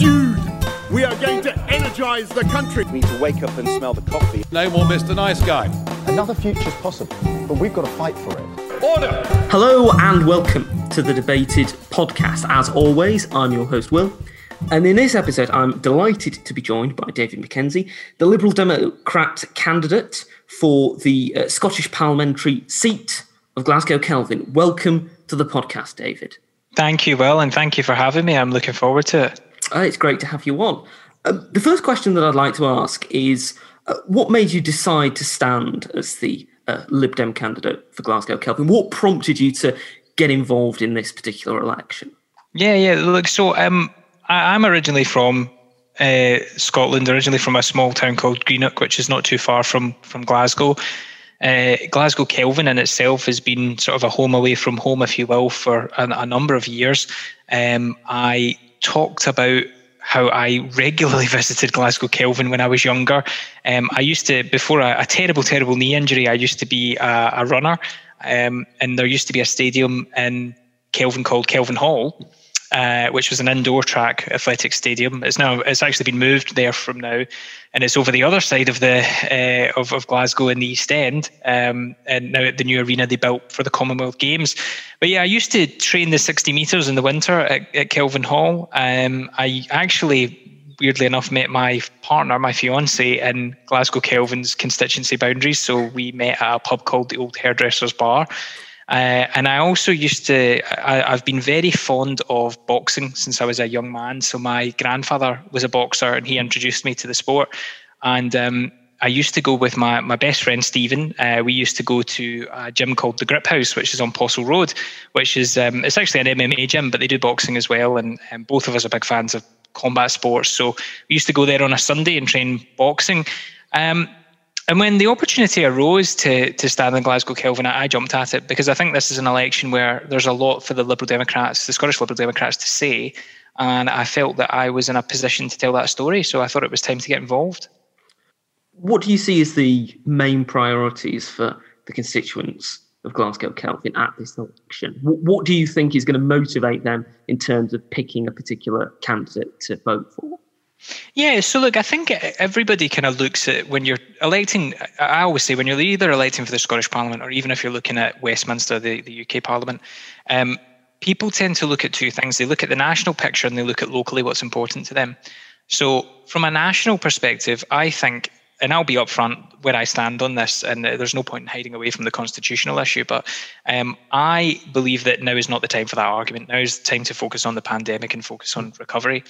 Dude, we are going to energise the country. We need to wake up and smell the coffee. No more Mr. Nice Guy. Another future's possible, but we've got to fight for it. Order! Hello and welcome to the Debated podcast. As always, I'm your host, Will. And in this episode, I'm delighted to be joined by David McKenzie, the Liberal Democrat candidate for the uh, Scottish parliamentary seat of Glasgow Kelvin. Welcome to the podcast, David. Thank you, Will, and thank you for having me. I'm looking forward to it. Uh, it's great to have you on. Um, the first question that I'd like to ask is uh, what made you decide to stand as the uh, Lib Dem candidate for Glasgow Kelvin? What prompted you to get involved in this particular election? Yeah, yeah. Look, so um, I, am originally from uh, Scotland, originally from a small town called Greenock, which is not too far from from Glasgow. Uh, Glasgow Kelvin in itself has been sort of a home away from home, if you will, for a, a number of years. Um, I talked about how I regularly visited Glasgow Kelvin when I was younger. Um, I used to, before a, a, terrible, terrible knee injury, I used to be a, a runner. Um, and there used to be a stadium in Kelvin called Kelvin Hall uh, which was an indoor track athletic stadium. It's now it's actually been moved there from now, and it's over the other side of the uh, of, of Glasgow in the East End. Um, and now at the new arena they built for the Commonwealth Games. But yeah, I used to train the 60 meters in the winter at, at Kelvin Hall. Um, I actually. Weirdly enough, met my partner, my fiance, in Glasgow Kelvin's constituency boundaries. So we met at a pub called the Old Hairdressers Bar, uh, and I also used to, I, have been very fond of boxing since I was a young man. So my grandfather was a boxer and he introduced me to the sport. And um, I used to go with my, my best friend Stephen. Uh, we used to go to a gym called the Grip House, which is on Possil Road, which is um, it's actually an MMA gym, but they do boxing as well. And, and both of us are big fans of combat sports. So we used to go there on a Sunday and train boxing. Um, and when the opportunity arose to to stand in Glasgow Kelvin, I, I jumped at it because I think this is an election where there's a lot for the Liberal Democrats, the Scottish Liberal Democrats, to say. And I felt that I was in a position to tell that story. So I thought it was time to get involved. What do you see as the main priorities for the constituents of Glasgow Kelvin at this election? What do you think is going to motivate them in terms of picking a particular candidate to vote for? Yeah, so look, I think everybody kind of looks at when you're electing. I always say when you're either electing for the Scottish Parliament or even if you're looking at Westminster, the, the UK Parliament, um, people tend to look at two things. They look at the national picture and they look at locally what's important to them. So, from a national perspective, I think, and I'll be upfront where I stand on this, and there's no point in hiding away from the constitutional issue, but um, I believe that now is not the time for that argument. Now is the time to focus on the pandemic and focus on recovery.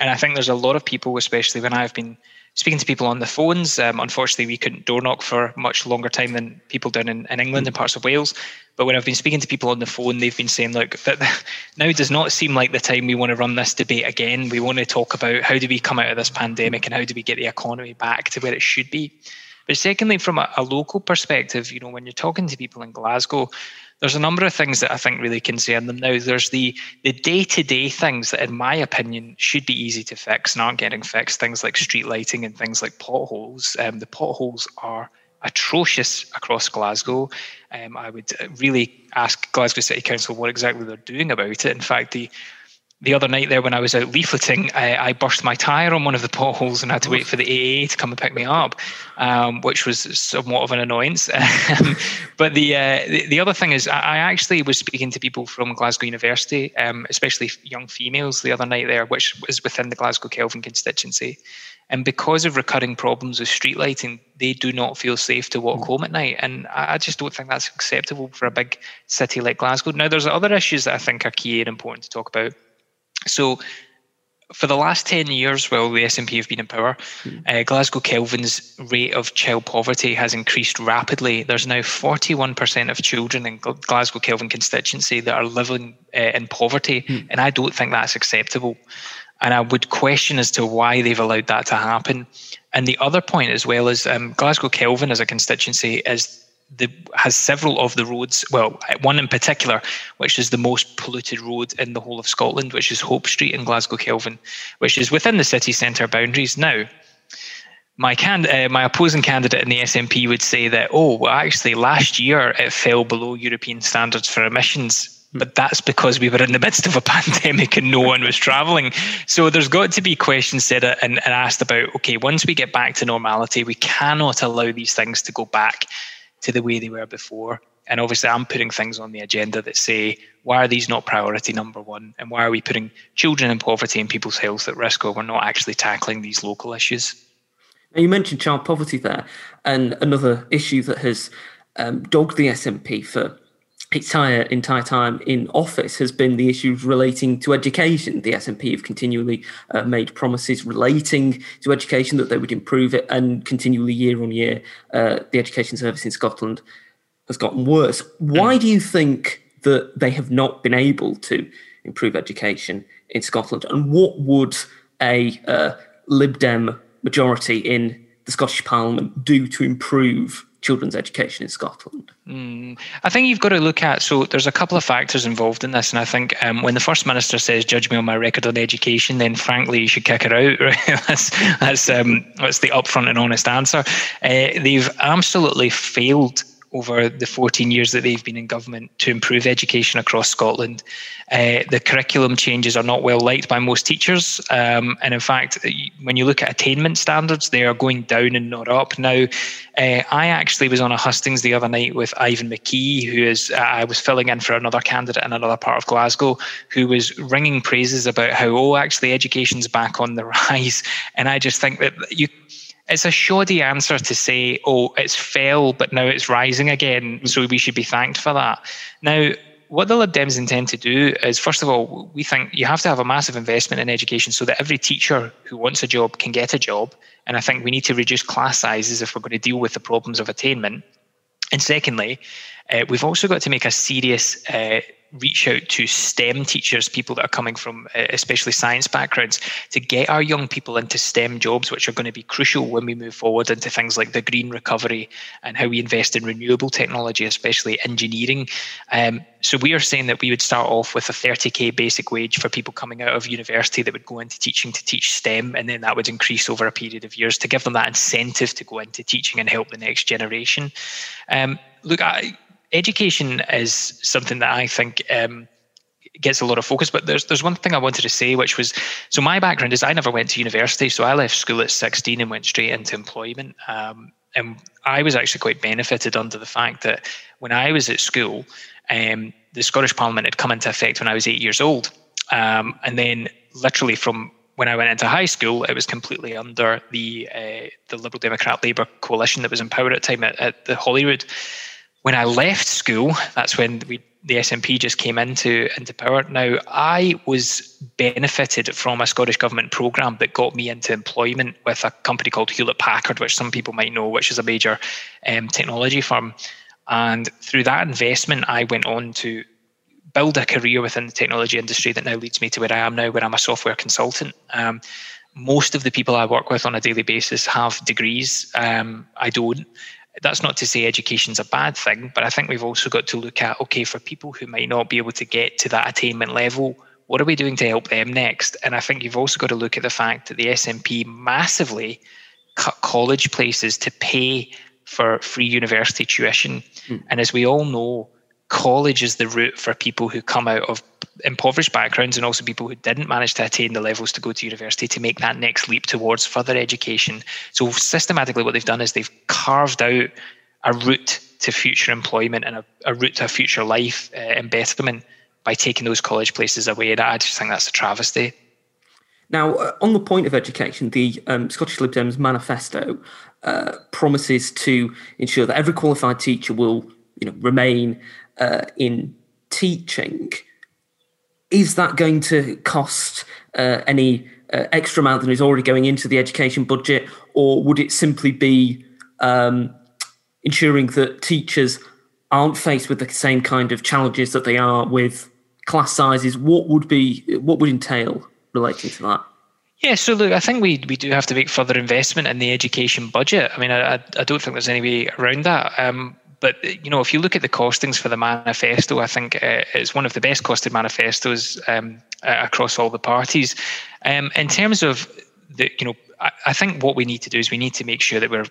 And I think there's a lot of people, especially when I've been speaking to people on the phones. Um, unfortunately, we couldn't door knock for much longer time than people down in, in England and parts of Wales. But when I've been speaking to people on the phone, they've been saying, look, that now does not seem like the time we want to run this debate again. We want to talk about how do we come out of this pandemic and how do we get the economy back to where it should be. But secondly, from a, a local perspective, you know, when you're talking to people in Glasgow, there's a number of things that I think really concern them now. There's the the day-to-day things that, in my opinion, should be easy to fix and aren't getting fixed. Things like street lighting and things like potholes. Um, the potholes are atrocious across Glasgow. Um, I would really ask Glasgow City Council what exactly they're doing about it. In fact, the the other night there when I was out leafleting, I, I, burst my tyre on one of the potholes and had to wait for the AA to come and pick me up, um, which was somewhat of an annoyance. Um, but the, uh, the, the other thing is, I actually was speaking to people from Glasgow University, um, especially young females, the other night there, which is within the Glasgow Kelvin constituency. And because of recurring problems with street lighting, they do not feel safe to walk mm. home at night. And I just don't think that's acceptable for a big city like Glasgow. Now, there's other issues that I think are key and important to talk about. So for the last 10 years, while the SNP have been in power, mm. uh, Glasgow Kelvin's rate of child poverty has increased rapidly. There's now 41% of children in Glasgow Kelvin constituency that are living uh, in poverty, mm. and I don't think that's acceptable. And I would question as to why they've allowed that to happen. And the other point, as well, is um, Glasgow Kelvin as a constituency is the, has several of the roads, well, one in particular, which is the most polluted road in the whole of Scotland, which is Hope Street in Glasgow Kelvin, which is within the city centre boundaries. Now, my can, uh, my opposing candidate in the SNP would say that, oh, well, actually, last year it fell below European standards for emissions but that's because we were in the midst of a pandemic and no one was traveling. So there's got to be questions said and, and asked about okay, once we get back to normality, we cannot allow these things to go back to the way they were before. And obviously, I'm putting things on the agenda that say, why are these not priority number one? And why are we putting children in poverty and people's health at risk while we're not actually tackling these local issues? Now, you mentioned child poverty there, and another issue that has um, dogged the SNP for entire entire time in office has been the issues relating to education. The SNP have continually uh, made promises relating to education that they would improve it, and continually year on year, uh, the education service in Scotland has gotten worse. Why do you think that they have not been able to improve education in Scotland? And what would a uh, Lib Dem majority in the Scottish Parliament do to improve children's education in Scotland? Mm, I think you've got to look at so there's a couple of factors involved in this, and I think um, when the first minister says "judge me on my record on education," then frankly you should kick her out. Right? that's that's um, that's the upfront and honest answer. Uh, they've absolutely failed over the 14 years that they've been in government to improve education across Scotland. Uh, the curriculum changes are not well liked by most teachers. Um, and in fact, when you look at attainment standards, they are going down and not up. Now, uh, I actually was on a hustings the other night with Ivan McKee, who is, uh, I was filling in for another candidate in another part of Glasgow, who was ringing praises about how, oh, actually, education's back on the rise. And I just think that you, it's a shoddy answer to say, oh, it's fell, but now it's rising again, so we should be thanked for that. Now, what the Lib Dems intend to do is, first of all, we think you have to have a massive investment in education so that every teacher who wants a job can get a job. And I think we need to reduce class sizes if we're going to deal with the problems of attainment. And secondly, uh, we've also got to make a serious uh, reach out to STEM teachers, people that are coming from uh, especially science backgrounds, to get our young people into STEM jobs, which are going to be crucial when we move forward into things like the green recovery and how we invest in renewable technology, especially engineering. Um, so we are saying that we would start off with a 30k basic wage for people coming out of university that would go into teaching to teach STEM, and then that would increase over a period of years to give them that incentive to go into teaching and help the next generation. Um, look, I, education is something that I think um, gets a lot of focus. But there's there's one thing I wanted to say, which was so my background is I never went to university, so I left school at 16 and went straight into employment. Um, and I was actually quite benefited under the fact that when I was at school, um, the Scottish Parliament had come into effect when I was eight years old, um, and then literally from when I went into high school, it was completely under the uh, the Liberal Democrat Labour coalition that was in power at the time at, at the Holyrood when I left school, that's when we, the SNP just came into into power. Now, I was benefited from a Scottish government programme that got me into employment with a company called Hewlett Packard, which some people might know, which is a major um, technology firm. And through that investment, I went on to build a career within the technology industry that now leads me to where I am now, where I'm a software consultant. Um, most of the people I work with on a daily basis have degrees. Um, I don't that's not to say education's a bad thing, but I think we've also got to look at okay, for people who might not be able to get to that attainment level, what are we doing to help them next? And I think you've also got to look at the fact that the SNP massively cut college places to pay for free university tuition. Mm. And as we all know, college is the route for people who come out of impoverished backgrounds and also people who didn't manage to attain the levels to go to university to make that next leap towards further education. So systematically, what they've done is they've carved out a route to future employment and a, a route to a future life uh, in betterment by taking those college places away. And I just think that's a travesty. Now, uh, on the point of education, the um, Scottish Lib Dems manifesto uh, promises to ensure that every qualified teacher will, you know, remain uh, in teaching is that going to cost uh, any uh, extra amount than is already going into the education budget, or would it simply be um, ensuring that teachers aren't faced with the same kind of challenges that they are with class sizes? What would be what would entail relating to that? Yeah, so look, I think we we do have to make further investment in the education budget. I mean, I I don't think there's any way around that. Um, but you know, if you look at the costings for the manifesto, I think uh, it's one of the best costed manifestos um, uh, across all the parties. Um, in terms of the, you know, I think what we need to do is we need to make sure that we're,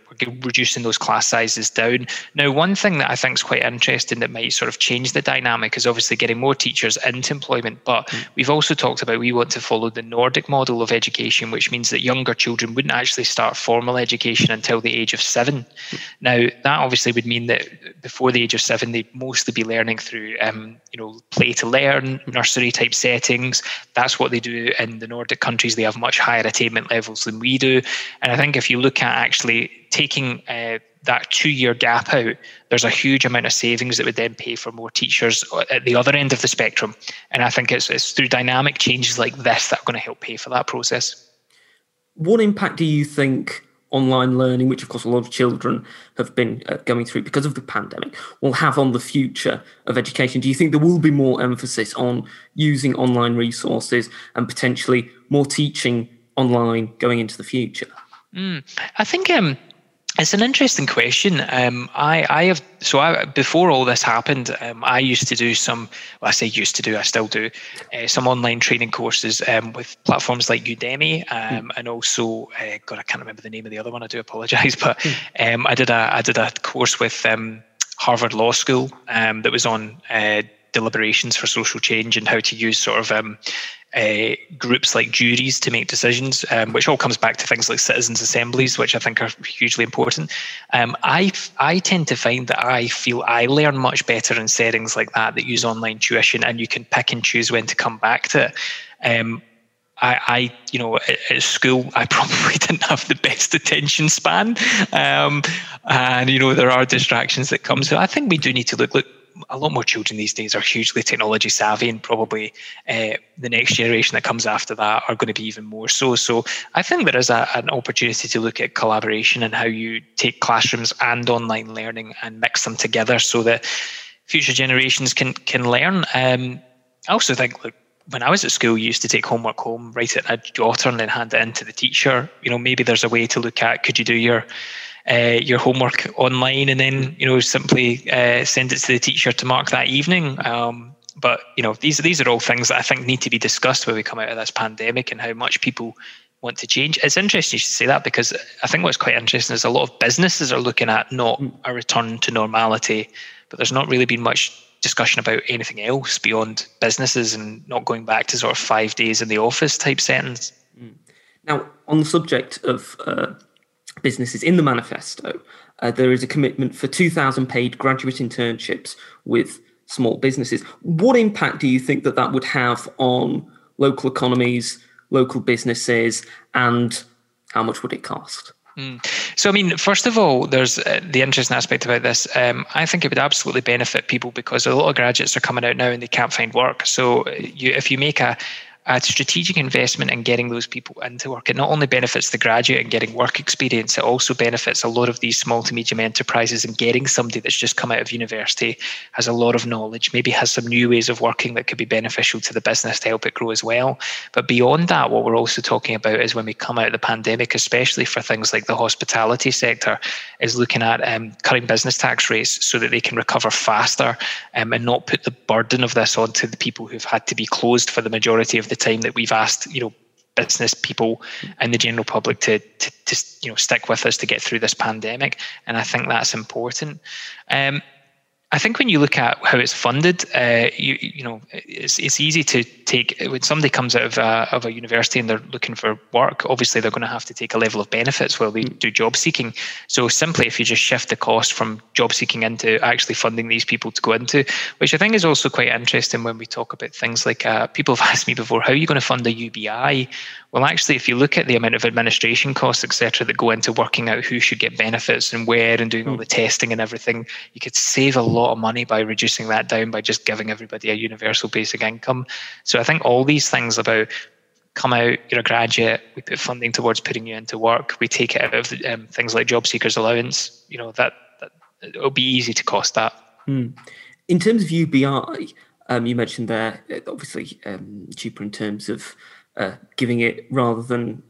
reducing those class sizes down. Now, one thing that I think is quite interesting that might sort of change the dynamic is obviously getting more teachers into employment. But mm. we've also talked about we want to follow the Nordic model of education, which means that younger children wouldn't actually start formal education until the age of seven. Mm. Now, that obviously would mean that before the age of seven, they'd mostly be learning through, um, you know, play to learn, nursery type settings. That's what they do in the Nordic countries. They have much higher attainment levels than we do. And I think if you look at actually taking uh, that two year gap out, there's a huge amount of savings that would then pay for more teachers at the other end of the spectrum. And I think it's, it's through dynamic changes like this that are going to help pay for that process. What impact do you think online learning, which of course a lot of children have been uh, going through because of the pandemic, will have on the future of education? Do you think there will be more emphasis on using online resources and potentially more teaching online going into the future? Mm, I think um, it's an interesting question. Um, I, I have so I, before all this happened, um, I used to do some. Well, I say used to do. I still do uh, some online training courses um, with platforms like Udemy, um, mm. and also uh, God, I can't remember the name of the other one. I do apologise, but mm. I did a I did a course with um, Harvard Law School um, that was on uh, deliberations for social change and how to use sort of um, uh, groups like juries to make decisions, um, which all comes back to things like citizens' assemblies, which I think are hugely important. Um, I I tend to find that I feel I learn much better in settings like that that use online tuition, and you can pick and choose when to come back to it. Um, I, I, you know, at, at, school, I probably didn't have the best attention span, um, and you know, there are distractions that come. So I think we do need to look. Look, a lot more children these days are hugely technology savvy, and probably uh, the next generation that comes after that are going to be even more so. So I think there is a, an opportunity to look at collaboration and how you take classrooms and online learning and mix them together so that future generations can can learn. Um, I also think, look, when I was at school, you used to take homework home, write it in a jotter, and then hand it in to the teacher. You know, maybe there's a way to look at could you do your uh, your homework online and then you know simply uh, send it to the teacher to mark that evening. Um, but you know these these are all things that I think need to be discussed when we come out of this pandemic and how much people want to change. It's interesting you should say that because I think what's quite interesting is a lot of businesses are looking at not hmm. a return to normality, but there's not really been much discussion about anything else beyond businesses and not going back to sort of five days in the office type settings. Hmm. Now, on the subject of uh, businesses in the manifesto, uh, there is a commitment for 2,000 paid graduate internships with small businesses. What impact do you think that that would have on local economies, local businesses, and how much would it cost? Mm. So, I mean, first of all, there's uh, the interesting aspect about this. Um, I think it would absolutely benefit people because a lot of graduates are coming out now and they can't find work. So, uh, you, if you make a a strategic investment in getting those people into work. It not only benefits the graduate and getting work experience, it also benefits a lot of these small to medium enterprises and getting somebody that's just come out of university, has a lot of knowledge, maybe has some new ways of working that could be beneficial to the business to help it grow as well. But beyond that, what we're also talking about is when we come out of the pandemic, especially for things like the hospitality sector, is looking at um, cutting business tax rates so that they can recover faster um, and not put the burden of this onto the people who've had to be closed for the majority of the time that we've asked, you know, business people and the general public to, to, to you know stick with us to get through this pandemic, and I think that's important. Um, I think when you look at how it's funded, uh, you you know it's it's easy to take when somebody comes out of a, of a university and they're looking for work. Obviously, they're going to have to take a level of benefits while they do job seeking. So simply, if you just shift the cost from job seeking into actually funding these people to go into, which I think is also quite interesting when we talk about things like uh, people have asked me before, how are you going to fund a UBI? Well, actually, if you look at the amount of administration costs, etc., that go into working out who should get benefits and where and doing all hmm. the testing and everything, you could save a lot of money by reducing that down by just giving everybody a universal basic income. So I think all these things about come out, you're a graduate, we put funding towards putting you into work, we take it out of the, um, things like job seekers allowance, you know, that, that it'll be easy to cost that. Hmm. In terms of UBI, um, you mentioned there, obviously um, cheaper in terms of uh, giving it rather than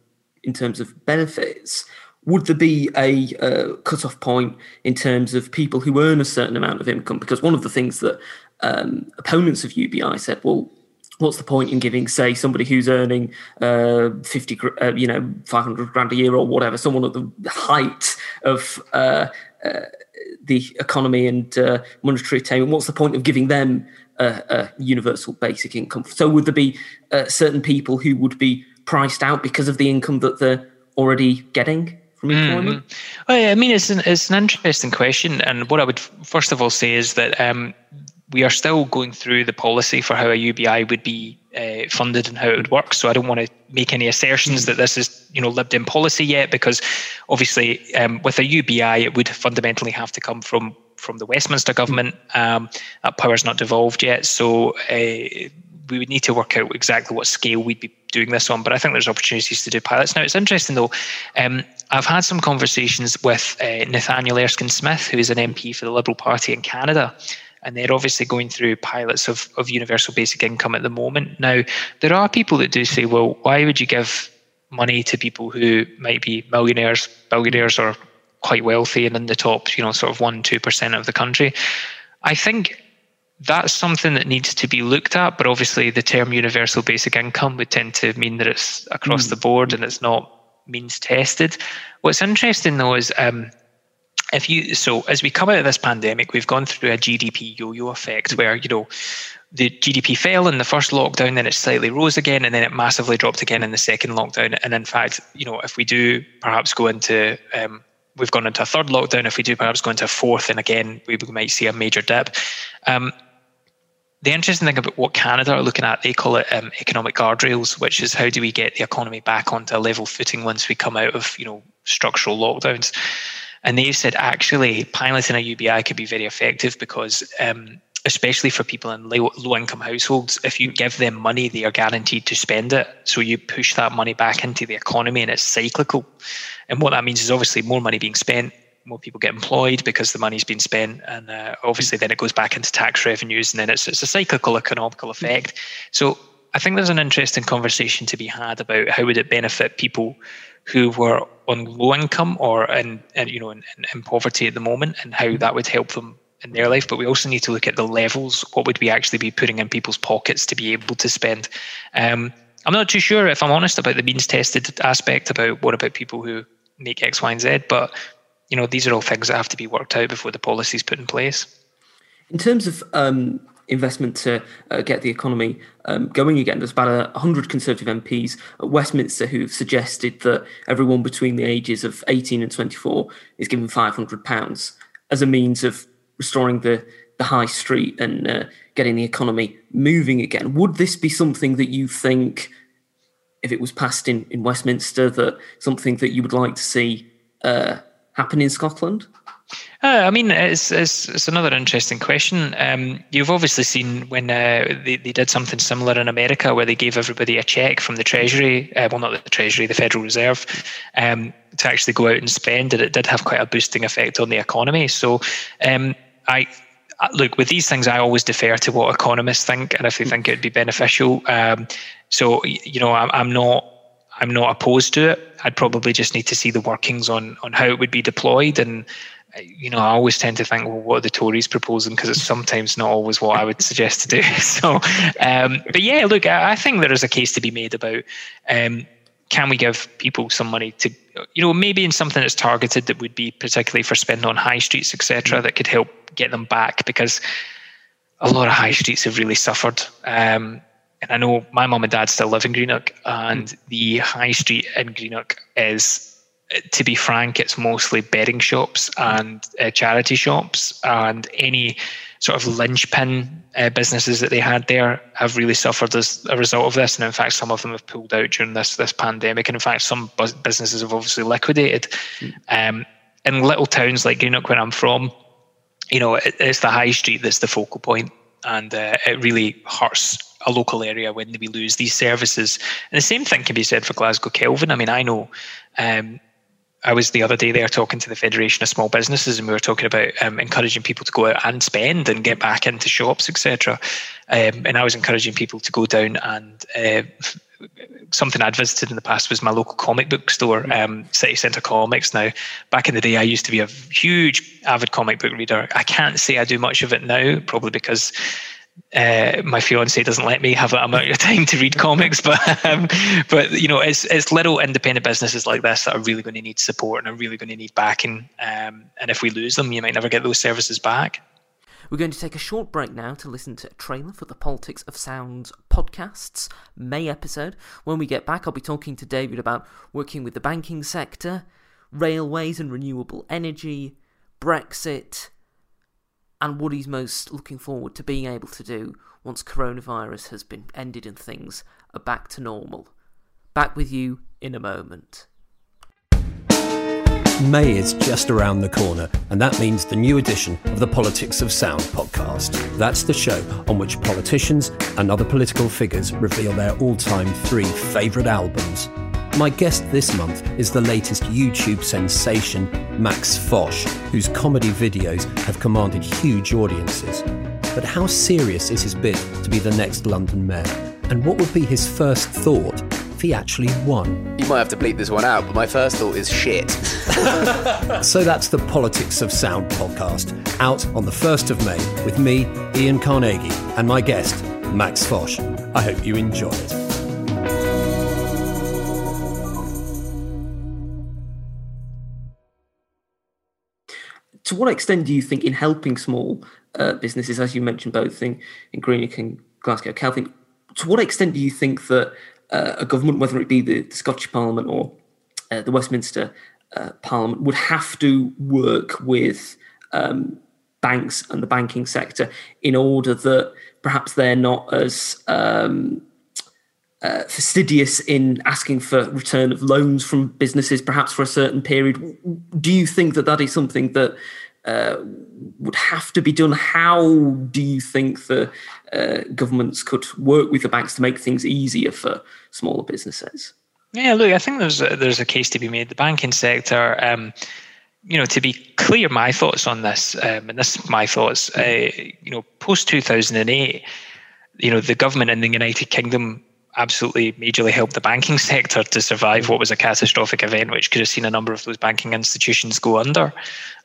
in terms of benefits. Would there be a uh, cut-off point in terms of people who earn a certain amount of income? Because one of the things that um, opponents of UBI said, well, what's the point in giving, say, somebody who's earning uh, 50, uh, you know, 500 grand a year or whatever, someone at the height of uh, uh the economy and uh, monetary attainment, what's the point of giving them a, a universal basic income? So would there be uh, certain people who would be priced out because of the income that they're already getting? From employment? Mm. Well, yeah, I mean, it's an, it's an interesting question. And what I would first of all say is that um, we are still going through the policy for how a UBI would be uh, funded and how it would work. So I don't want to make any assertions that this is, you know, lived in policy yet, because obviously um, with a UBI it would fundamentally have to come from from the Westminster government. Um, that power's not devolved yet, so uh, we would need to work out exactly what scale we'd be doing this on. But I think there's opportunities to do pilots. Now it's interesting though. Um, I've had some conversations with uh, Nathaniel Erskine Smith, who is an MP for the Liberal Party in Canada and they're obviously going through pilots of, of universal basic income at the moment. Now, there are people that do say, well, why would you give money to people who might be millionaires, billionaires, or quite wealthy and in the top, you know, sort of one, two percent of the country? I think that's something that needs to be looked at, but obviously the term universal basic income would tend to mean that it's across mm. the board and it's not means tested. What's interesting though is um, if you so as we come out of this pandemic, we've gone through a GDP yo-yo effect where you know the GDP fell in the first lockdown, then it slightly rose again, and then it massively dropped again in the second lockdown. And in fact, you know, if we do perhaps go into um, we've gone into a third lockdown, if we do perhaps go into a fourth, and again we might see a major dip. Um, the interesting thing about what Canada are looking at, they call it um, economic guardrails, which is how do we get the economy back onto a level footing once we come out of you know structural lockdowns. And they've said actually piloting a UBI could be very effective because, um, especially for people in low, low income households, if you give them money, they are guaranteed to spend it. So you push that money back into the economy and it's cyclical. And what that means is obviously more money being spent, more people get employed because the money's been spent, and uh, obviously then it goes back into tax revenues, and then it's it's a cyclical economical effect. So I think there's an interesting conversation to be had about how would it benefit people who were on low income or in, in you know in, in, poverty at the moment and how that would help them in their life but we also need to look at the levels what would we actually be putting in people's pockets to be able to spend um, i'm not too sure if i'm honest about the means tested aspect about what about people who make x y and z but you know these are all things that have to be worked out before the policy is put in place in terms of um, investment to uh, get the economy um, going again. There's about 100 Conservative MPs at Westminster who've suggested that everyone between the ages of 18 and 24 is given £500 as a means of restoring the, the high street and uh, getting the economy moving again. Would this be something that you think, if it was passed in, in Westminster, that something that you would like to see uh, happen in Scotland? Uh, I mean, it's, it's, it's another interesting question. Um, you've obviously seen when uh, they, they did something similar in America where they gave everybody a check from the Treasury, uh, well, not the Treasury, the Federal Reserve, um, to actually go out and spend, and it did have quite a boosting effect on the economy. So, um, I uh, look with these things. I always defer to what economists think, and if they think it'd be beneficial. Um, so, you know, I'm, I'm not I'm not opposed to it. I'd probably just need to see the workings on on how it would be deployed and you know, I always tend to think, well, what are the Tories proposing? Because it's sometimes not always what I would suggest to do. So, um, but yeah, look, I think there is a case to be made about um, can we give people some money to, you know, maybe in something that's targeted that would be particularly for spend on high streets, etc., that could help get them back because a lot of high streets have really suffered. Um, and I know my mum and dad still live in Greenock, and the high street in Greenock is to be frank, it's mostly bedding shops and uh, charity shops, and any sort of linchpin uh, businesses that they had there have really suffered as a result of this. And in fact, some of them have pulled out during this this pandemic. And in fact, some businesses have obviously liquidated. Um, in little towns like Greenock, where I'm from, you know, it, it's the high street that's the focal point, and uh, it really hurts a local area when we lose these services. And the same thing can be said for Glasgow Kelvin. I mean, I know um, I was the other day there talking to the Federation of Small Businesses, and we were talking about um, encouraging people to go out and spend and get back into shops, etc. Um, and I was encouraging people to go down and uh, something I'd visited in the past was my local comic book store, mm. um, City Centre Comics. Now, back in the day, I used to be a huge avid comic book reader. I can't say I do much of it now, probably because uh, my fiance doesn't let me have that amount of time to read comics, but um, but you know, it's it's little independent businesses like this that are really going to need support and are really going to need backing. Um, and if we lose them, you might never get those services back. We're going to take a short break now to listen to a trailer for the Politics of Sound podcast's May episode. When we get back, I'll be talking to David about working with the banking sector, railways and renewable energy, Brexit, and what he's most looking forward to being able to do once coronavirus has been ended and things are back to normal. Back with you in a moment. May is just around the corner, and that means the new edition of the Politics of Sound podcast. That's the show on which politicians and other political figures reveal their all time three favourite albums. My guest this month is the latest YouTube sensation, Max Fosh, whose comedy videos have commanded huge audiences. But how serious is his bid to be the next London mayor? And what would be his first thought if he actually won? You might have to bleep this one out, but my first thought is shit. So that's the Politics of Sound podcast, out on the 1st of May with me, Ian Carnegie, and my guest, Max Fosh. I hope you enjoy it. To what extent do you think in helping small uh, businesses, as you mentioned both in, in Greenock and Glasgow, Kelvin, to what extent do you think that uh, a government, whether it be the, the Scottish Parliament or uh, the Westminster uh, Parliament, would have to work with um, banks and the banking sector in order that perhaps they're not as um, uh, fastidious in asking for return of loans from businesses, perhaps for a certain period. Do you think that that is something that uh, would have to be done? How do you think the uh, governments could work with the banks to make things easier for smaller businesses? Yeah, look, I think there's a, there's a case to be made. The banking sector, um, you know, to be clear, my thoughts on this, um, and this is my thoughts. Uh, you know, post two thousand and eight, you know, the government in the United Kingdom absolutely majorly helped the banking sector to survive what was a catastrophic event, which could have seen a number of those banking institutions go under.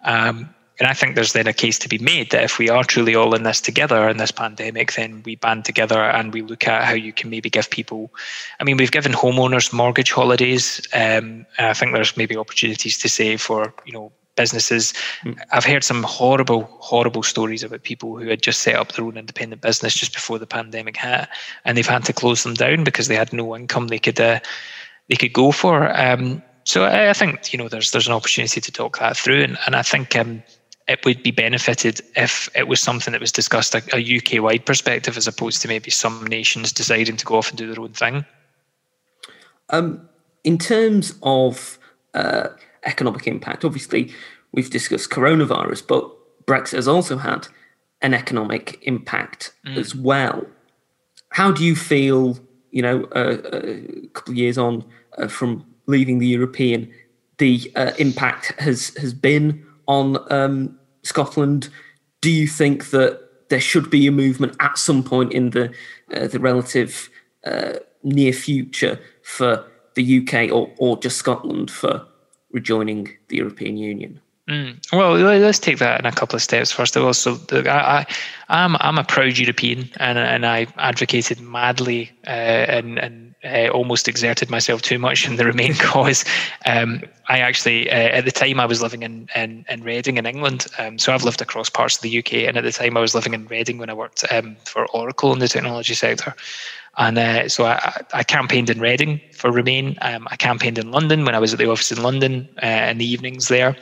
Um, and I think there's then a case to be made that if we are truly all in this together in this pandemic, then we band together and we look at how you can maybe give people. I mean, we've given homeowners mortgage holidays, um, and I think there's maybe opportunities to say for you know businesses. Mm. I've heard some horrible, horrible stories about people who had just set up their own independent business just before the pandemic hit, and they've had to close them down because they had no income they could uh, they could go for. Um, so I, I, think you know there's there's an opportunity to talk that through, and, and I think um, it would be benefited if it was something that was discussed a, a UK wide perspective as opposed to maybe some nations deciding to go off and do their own thing. Um, in terms of uh, economic impact, obviously we've discussed coronavirus, but Brexit has also had an economic impact mm. as well. How do you feel, you know, uh, a couple of years on uh, from leaving the European, the uh, impact has has been on um, Scotland. Do you think that there should be a movement at some point in the uh, the relative uh, near future for the UK or or just Scotland for rejoining the European Union? Mm. Well, let's take that in a couple of steps. First of all, so I, I, am I'm, I'm a proud European, and and I advocated madly uh, and and uh, almost exerted myself too much in the Remain cause. Um, I actually, uh, at the time, I was living in in, in Reading in England. Um, so I've lived across parts of the UK, and at the time, I was living in Reading when I worked um, for Oracle in the technology sector. And uh, so I, I, campaigned in Reading for Remain. Um, I campaigned in London when I was at the office in London uh, in the evenings there.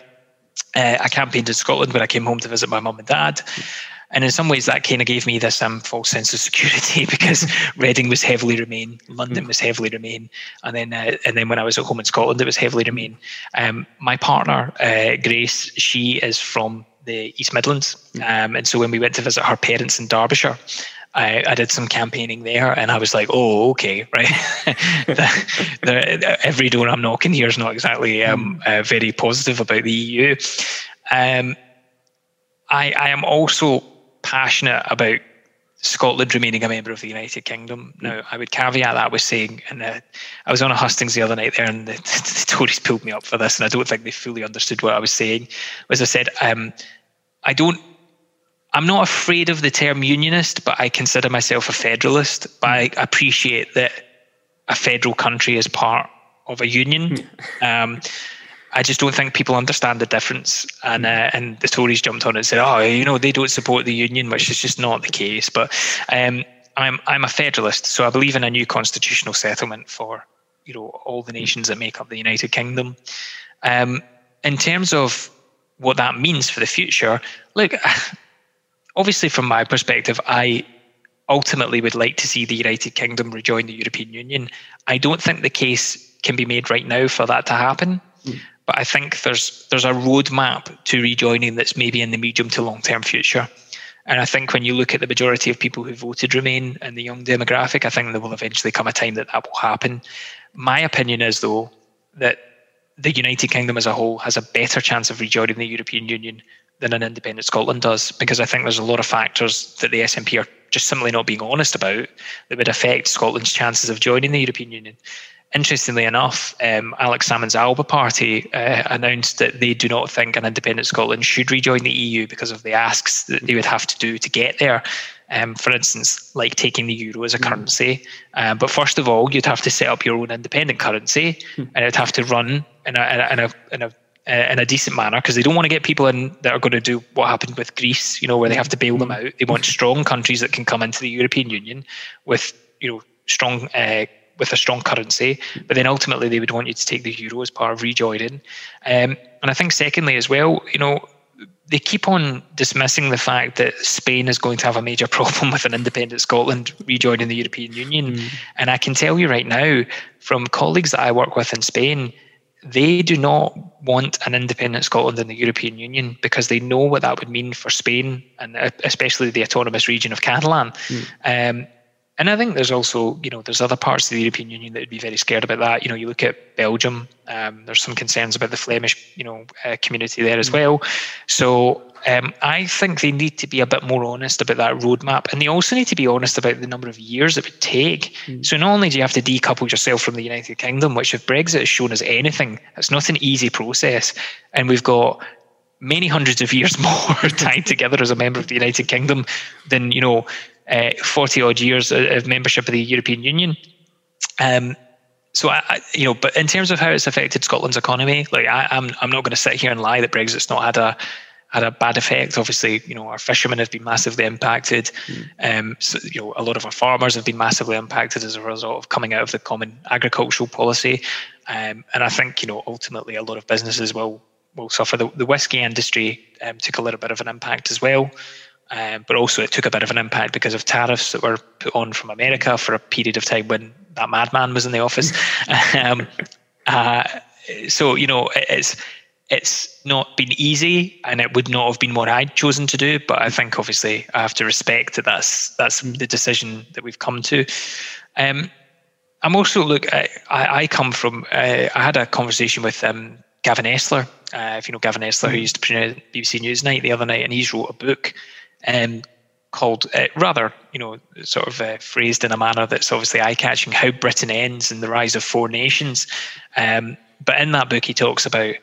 Uh, I campaigned in Scotland when I came home to visit my mum and dad. And in some ways, that kind of gave me this um, false sense of security because Reading was heavily Remain, London was heavily Remain, and then uh, and then when I was at home in Scotland, it was heavily Remain. Um, my partner uh, Grace, she is from the East Midlands, um, and so when we went to visit her parents in Derbyshire, I, I, did some campaigning there and I was like, oh, okay, right. the, the, every door I'm knocking here is not exactly um, uh, very positive about the EU. Um, I, I am also passionate about Scotland remaining a member of the United Kingdom. Now, I would caveat that with saying, and uh, I was on a hustings the other night there, and the, the, Tories pulled me up for this, and I don't think they fully understood what I was saying. As I said, um, I don't I'm not afraid of the term unionist, but I consider myself a federalist. But I appreciate that a federal country is part of a union. Um, I just don't think people understand the difference. And uh, and the Tories jumped on it and said, "Oh, you know, they don't support the union," which is just not the case. But um, I'm I'm a federalist, so I believe in a new constitutional settlement for you know all the nations that make up the United Kingdom. Um, in terms of what that means for the future, look, obviously from my perspective, I ultimately would like to see the United Kingdom rejoin the European Union. I don't think the case can be made right now for that to happen. Mm. But I think there's there's a roadmap to rejoining that's maybe in the medium to long term future. And I think when you look at the majority of people who voted Remain and the young demographic, I think there will eventually come a time that that will happen. My opinion is, though, that the United Kingdom as a whole has a better chance of rejoining the European Union than an independent Scotland does, because I think there's a lot of factors that the SNP are just simply not being honest about that would affect Scotland's chances of joining the European Union interestingly enough, um, Alex Salmond's Alba Party uh, announced that they do not think an independent Scotland should rejoin the EU because of the asks that they would have to do to get there. Um, for instance, like taking the euro as a mm. currency. Um, but first of all, you'd have to set up your own independent currency, mm. and it'd have to run in a in a in a, in a decent manner because they don't want to get people in that are going to do what happened with Greece, you know, where they have to bail them hmm. out. They want strong countries that can come into the European Union with, you know, strong uh, with a strong currency, but then ultimately they would want you to take the euro as part of rejoining. Um, and I think, secondly, as well, you know, they keep on dismissing the fact that Spain is going to have a major problem with an independent Scotland rejoining the European Union. Mm. And I can tell you right now, from colleagues that I work with in Spain, they do not want an independent Scotland in the European Union because they know what that would mean for Spain and especially the autonomous region of Catalan. Mm. Um, and I think there's also, you know, there's other parts of the European Union that would be very scared about that. You know, you look at Belgium. Um, there's some concerns about the Flemish, you know, uh, community there as mm. well. So um, I think they need to be a bit more honest about that roadmap, and they also need to be honest about the number of years it would take. Mm. So not only do you have to decouple yourself from the United Kingdom, which if Brexit has shown us anything, it's not an easy process, and we've got many hundreds of years more tied together as a member of the United Kingdom than you know uh, 40 odd years of membership of the European Union. Um, so I, I, you know, but in terms of how it's affected Scotland's economy, like I, am I'm, I'm not going to sit here and lie that Brexit's not had a had a bad effect. Obviously, you know, our fishermen have been massively impacted. Mm. Um, so, you know, a lot of our farmers have been massively impacted as a result of coming out of the common agricultural policy. Um, and I think, you know, ultimately a lot of businesses will will suffer. The, the whiskey industry um, took a little bit of an impact as well. Um, but also, it took a bit of an impact because of tariffs that were put on from America for a period of time when that madman was in the office. um, uh, so, you know, it's it's not been easy, and it would not have been what I'd chosen to do. But I think, obviously, I have to respect that that's that's the decision that we've come to. Um, I'm also look. I, I come from. Uh, I had a conversation with um, Gavin Esler. Uh, if you know Gavin Esler, who used to present BBC Newsnight the other night, and he's wrote a book um, called uh, rather, you know, sort of uh, phrased in a manner that's obviously eye-catching. How Britain ends and the rise of four nations. Um, but in that book, he talks about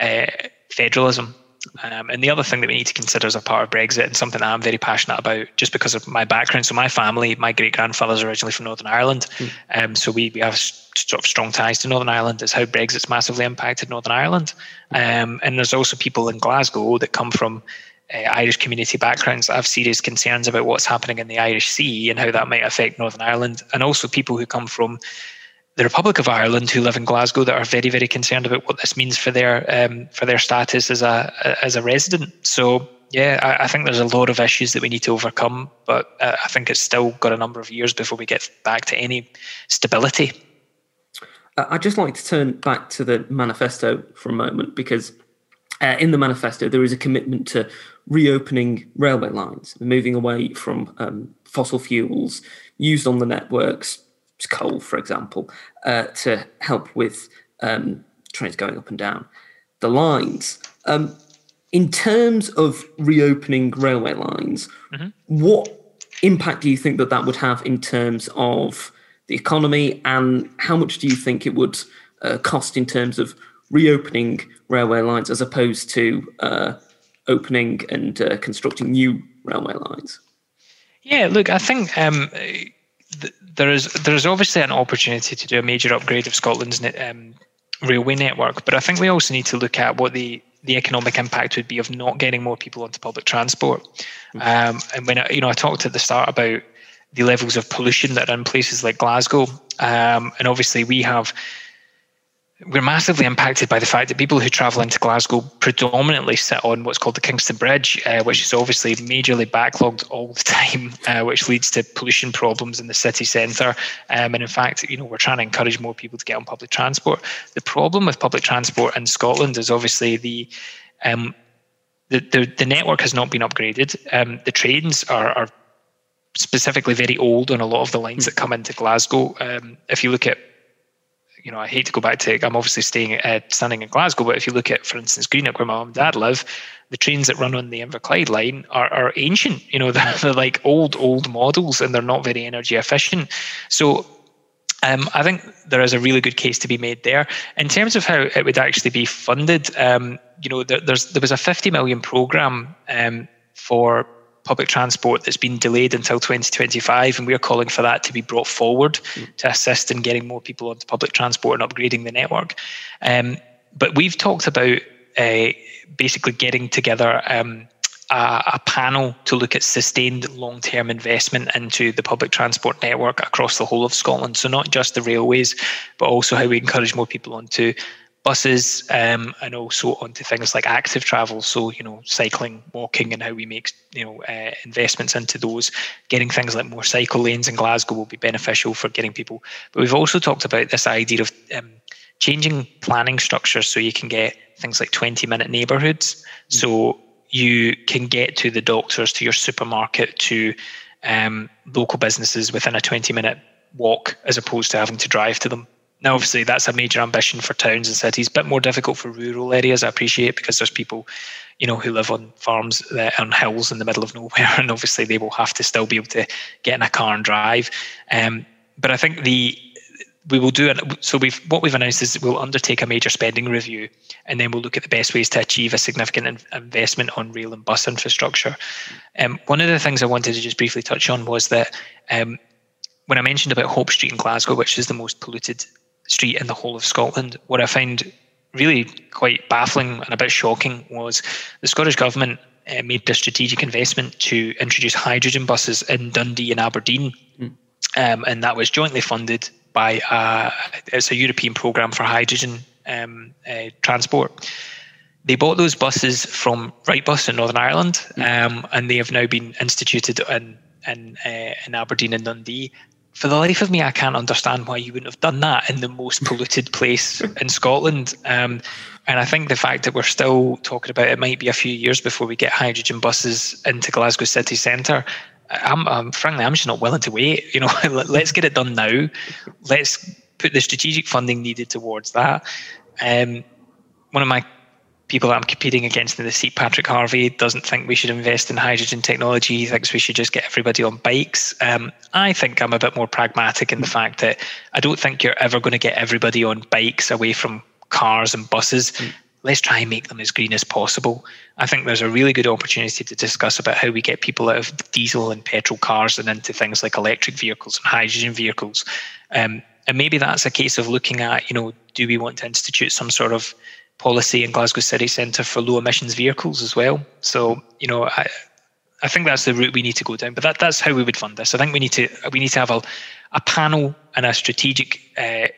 uh, federalism. Um, and the other thing that we need to consider as a part of Brexit, and something I'm very passionate about, just because of my background. So my family, my great grandfather's originally from Northern Ireland, mm. um, so we, we have sort of strong ties to Northern Ireland. Is how Brexit's massively impacted Northern Ireland, um, and there's also people in Glasgow that come from uh, Irish community backgrounds have serious concerns about what's happening in the Irish Sea and how that might affect Northern Ireland, and also people who come from the Republic of Ireland who live in Glasgow that are very, very concerned about what this means for their um, for their status as a as a resident. So yeah, I, I, think there's a lot of issues that we need to overcome, but uh, I think it's still got a number of years before we get back to any stability. I'd just like to turn back to the manifesto for a moment because uh, in the manifesto there is a commitment to reopening railway lines, moving away from um, fossil fuels used on the networks, coal, for example, uh, to help with um, trains going up and down the lines. Um, in terms of reopening railway lines, mm-hmm. what impact do you think that that would have in terms of the economy, and how much do you think it would uh, cost in terms of reopening railway lines as opposed to uh, opening and uh, constructing new railway lines. Yeah, look, I think um, th- there is there is obviously an opportunity to do a major upgrade of Scotland's um, railway network, but I think we also need to look at what the the economic impact would be of not getting more people onto public transport. Mm-hmm. Um, and when I, you know I talked at the start about the levels of pollution that are in places like Glasgow, um, and obviously we have we're massively impacted by the fact that people who travel into Glasgow predominantly sit on what's called the Kingston Bridge, uh, which is obviously majorly backlogged all the time, uh, which leads to pollution problems in the city centre. Um, and in fact, you know, we're trying to encourage more people to get on public transport. The problem with public transport in Scotland is obviously the um, the, the, the network has not been upgraded. Um, the trains are, are specifically very old on a lot of the lines that come into Glasgow. Um, if you look at you know, I hate to go back to. I'm obviously staying standing in Glasgow, but if you look at, for instance, Greenock, where my mum and dad live, the trains that run on the Inverclyde line are, are ancient. You know, they're, they're like old, old models, and they're not very energy efficient. So um, I think there is a really good case to be made there. In terms of how it would actually be funded, um, you know, there, there was a 50 million program um, for public transport that's been delayed until 2025, and we're calling for that to be brought forward mm. to assist in getting more people onto public transport and upgrading the network. Um, but we've talked about uh, basically getting together um, a, a, panel to look at sustained long term investment into the public transport network across the whole of Scotland. So, not just the railways, but also how we encourage more people onto buses um, and also onto things like active travel. So you know cycling walking and how we make you know uh, investments into those. Getting things like more cycle lanes in glasgow will be beneficial for getting people. But we've also talked about this idea of um, changing planning structures so you can get things like 20 minute neighborhoods. Mm-hmm. so you can get to the doctors to your supermarket to um, local businesses within a 20 minute walk as opposed to having to drive to them now, obviously, that's a major ambition for towns and cities. A bit more difficult for rural areas, I appreciate, because there's people, you know, who live on farms that on hills in the middle of nowhere, and obviously they will have to still be able to get in a car and drive. Um, but I think the we will do it. So we've what we've announced is we'll undertake a major spending review, and then we'll look at the best ways to achieve a significant in, investment on rail and bus infrastructure. Um, one of the things I wanted to just briefly touch on was that um, when I mentioned about Hope Street in Glasgow, which is the most polluted street in the whole of Scotland. What I found really quite baffling and a bit shocking was the Scottish Government uh, made a strategic investment to introduce hydrogen buses in Dundee and Aberdeen. Mm. Um, and that was jointly funded by uh, it's a European program for hydrogen um, uh, transport. They bought those buses from Wrightbus in Northern Ireland, hmm. um, and they have now been instituted in in, uh, in Aberdeen and Dundee for the life of me, I can't understand why you wouldn't have done that in the most polluted place in Scotland. Um, and I think the fact that we're still talking about it might be a few years before we get hydrogen buses into Glasgow city centre. I'm, I'm frankly, I'm just not willing to wait. You know, let's get it done now. Let's put the strategic funding needed towards that. Um, one of my people that I'm competing against in the seat, Patrick Harvie, doesn't think we should invest in hydrogen technology. He thinks we should just get everybody on bikes. Um, I think I'm a bit more pragmatic in the fact that I don't think you're ever going to get everybody on bikes away from cars and buses. Mm. Let's try and make them as green as possible. I think there's a really good opportunity to discuss about how we get people out of diesel and petrol cars and into things like electric vehicles and hydrogen vehicles. Um, and maybe that's a case of looking at, you know, do we want to institute some sort of policy in Glasgow City Centre for low emissions vehicles as well. So, you know, I, I think that's the route we need to go down. But that, that's how we would fund this. I think we need to we need to have a, a panel and a strategic uh,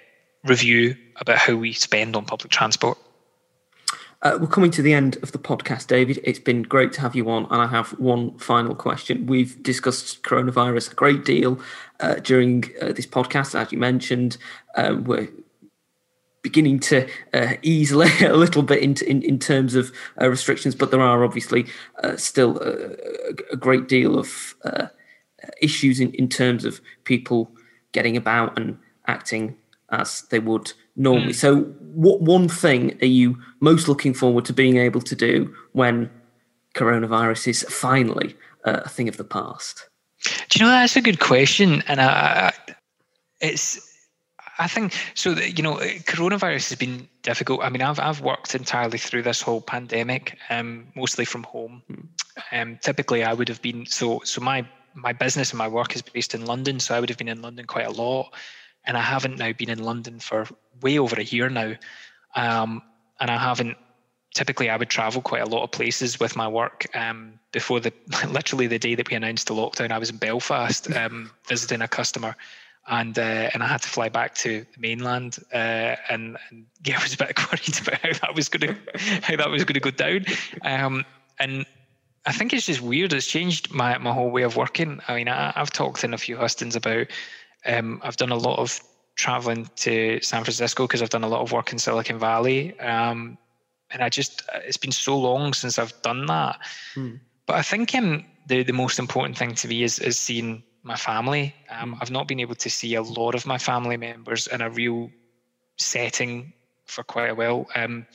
review about how we spend on public transport. Uh, we're coming to the end of the podcast, David. It's been great to have you on, and I have one final question. We've discussed coronavirus a great deal uh, during uh, this podcast, as you mentioned. Um, we're beginning to uh, ease a little bit in, in, in terms of uh, restrictions, but there are obviously uh, still a, a, great deal of uh, issues in, in terms of people getting about and acting as they would normally. Mm. So, what one thing are you most looking forward to being able to do when coronavirus is finally uh, a thing of the past? Do you know that's a good question, and I, I, it's I think so. You know, coronavirus has been difficult. I mean, I've I've worked entirely through this whole pandemic, um, mostly from home, um, typically I would have been so so my my business and my work is based in London, so I would have been in London quite a lot, and I haven't now been in London for way over a year now, um, and I haven't. Typically, I would travel quite a lot of places with my work. Um, before the literally the day that we announced the lockdown, I was in Belfast um, visiting a customer, and uh, and I had to fly back to the mainland, uh, and, and yeah, I was a bit worried about how that was going to how that was going to go down, um, and I think it's just weird. It's changed my, my whole way of working. I mean, I, have talked in a few hustings about. Um, I've done a lot of traveling to San Francisco because I've done a lot of work in Silicon Valley, um, and I just it's been so long since I've done that. Hmm. But I think um, the the most important thing to me is is seeing my family. Um, hmm. I've not been able to see a lot of my family members in a real setting for quite a while. Um,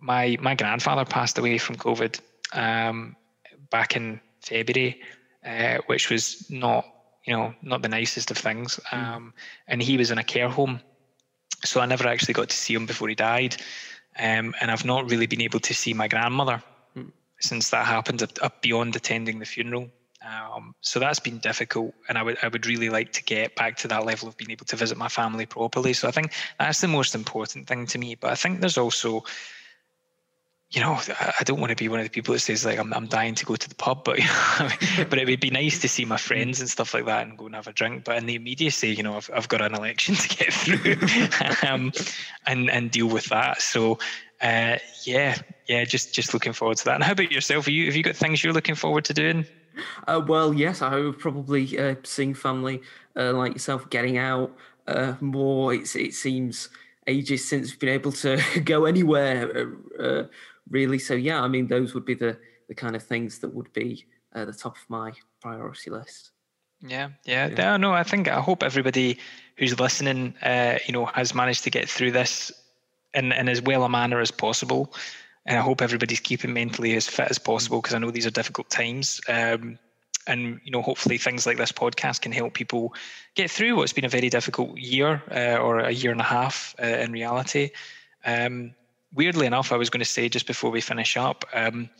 my my grandfather passed away from COVID. Um, back in February, uh, which was not you know not the nicest of things. Hmm. Um, and he was in a care home, so I never actually got to see him before he died. Um, and I've not really been able to see my grandmother mm. since that happened, up, beyond attending the funeral. Um, so that's been difficult, and I would I would really like to get back to that level of being able to visit my family properly. So I think that's the most important thing to me. But I think there's also you know, I don't want to be one of the people that says like I'm, I'm dying to go to the pub, but you know, but it would be nice to see my friends and stuff like that and go and have a drink. But in the immediacy, you know, I've, I've got an election to get through um, and and deal with that. So uh, yeah, yeah, just just looking forward to that. And how about yourself? Are you have you got things you're looking forward to doing? Uh, well, yes, I would probably uh, seeing family uh, like yourself getting out uh, more. It's, it seems ages since we've been able to go anywhere uh, really. So yeah, I mean, those would be the the kind of things that would be uh, the top of my priority list. Yeah, yeah, yeah. No, I think I hope everybody who's listening, uh, you know, has managed to get through this in in as well a manner as possible. And I hope everybody's keeping mentally as fit as possible because I know these are difficult times. Um, and you know, hopefully, things like this podcast can help people get through what's been a very difficult year uh, or a year and a half uh, in reality. Um, weirdly enough, I was going to say just before we finish up, um,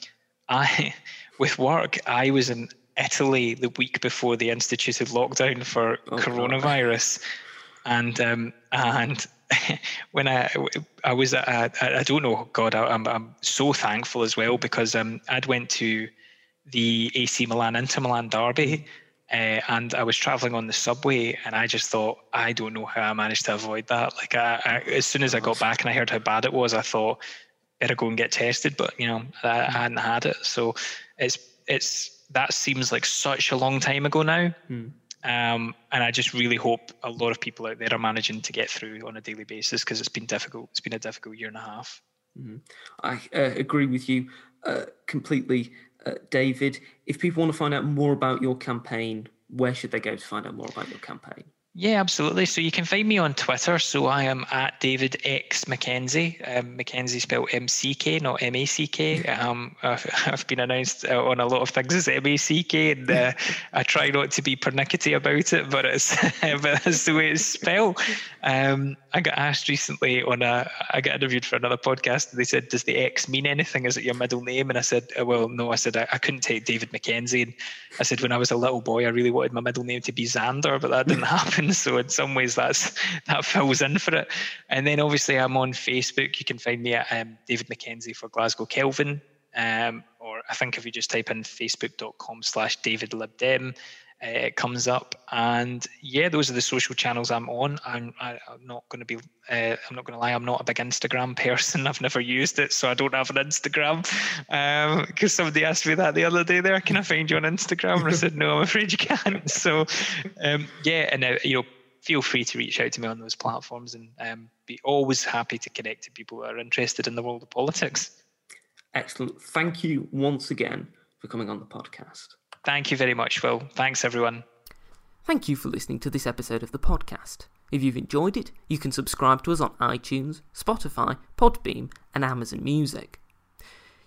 I, with work, I was in Italy the week before they instituted lockdown for oh, coronavirus, God. and um, and when I I was at, I don't know God I, am I'm, I'm so thankful as well because um I'd went to the AC Milan Inter Milan derby uh, and I was traveling on the subway, and I just thought, I don't know how I managed to avoid that. Like, I, I, as soon as I got back and I heard how bad it was, I thought, better go and get tested. But you know, I, I hadn't had it, so it's it's that seems like such a long time ago now. Mm. Um, and I just really hope a lot of people out there are managing to get through on a daily basis because it's been difficult. It's been a difficult year and a half. Mm-hmm. I uh, agree with you uh, completely. Uh, David, if people want to find out more about your campaign, where should they go to find out more about your campaign? Yeah, absolutely. So you can find me on Twitter. So I am at David X McKenzie. Um, McKenzie spelled M C K, not M A C K. Um, I've, been announced uh, on a lot of things as M A C K, and uh, I try not to be pernickety about it, but it's but that's the way it's spelled. Um, I got asked recently on a, I got interviewed for another podcast. And they said, "Does the X mean anything? Is it your middle name?" And I said, uh, "Well, no." I said I, I couldn't take David McKenzie. And I said when I was a little boy, I really wanted my middle name to be Xander, but that didn't happen. So in some ways, that's that fills in for it. And then obviously I'm on Facebook. You can find me at um, David McKenzie for Glasgow Kelvin. Um, or I think if you just type in facebook.com slash David uh, it comes up. And yeah, those are the social channels I'm on. I'm, I, i am not going to be, uh, I'm not going to lie, I'm not a big Instagram person. I've never used it, so I don't have an Instagram. Because um, somebody asked me that the other day there, can I find you on Instagram? And I said, no, I'm afraid you can't. So um, yeah, and uh, you know, feel free to reach out to me on those platforms and um, be always happy to connect to people who are interested in the world of politics. Excellent. Thank you once again for coming on the podcast. Thank you very much, Will. Thanks, everyone. Thank you for listening to this episode of the podcast. If you've enjoyed it, you can subscribe to us on iTunes, Spotify, Podbean, and Amazon Music.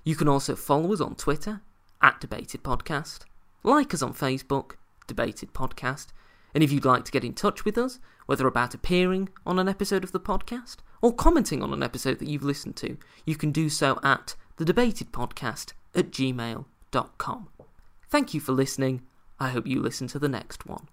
You can also follow us on Twitter, at Debated Podcast, like us on Facebook, Debated Podcast, and if you'd like to get in touch with us, whether about appearing on an episode of the podcast or commenting on an episode that you've listened to, you can do so at the debatedpodcast at gmail.com. Thank you for listening. I hope you listen to the next one.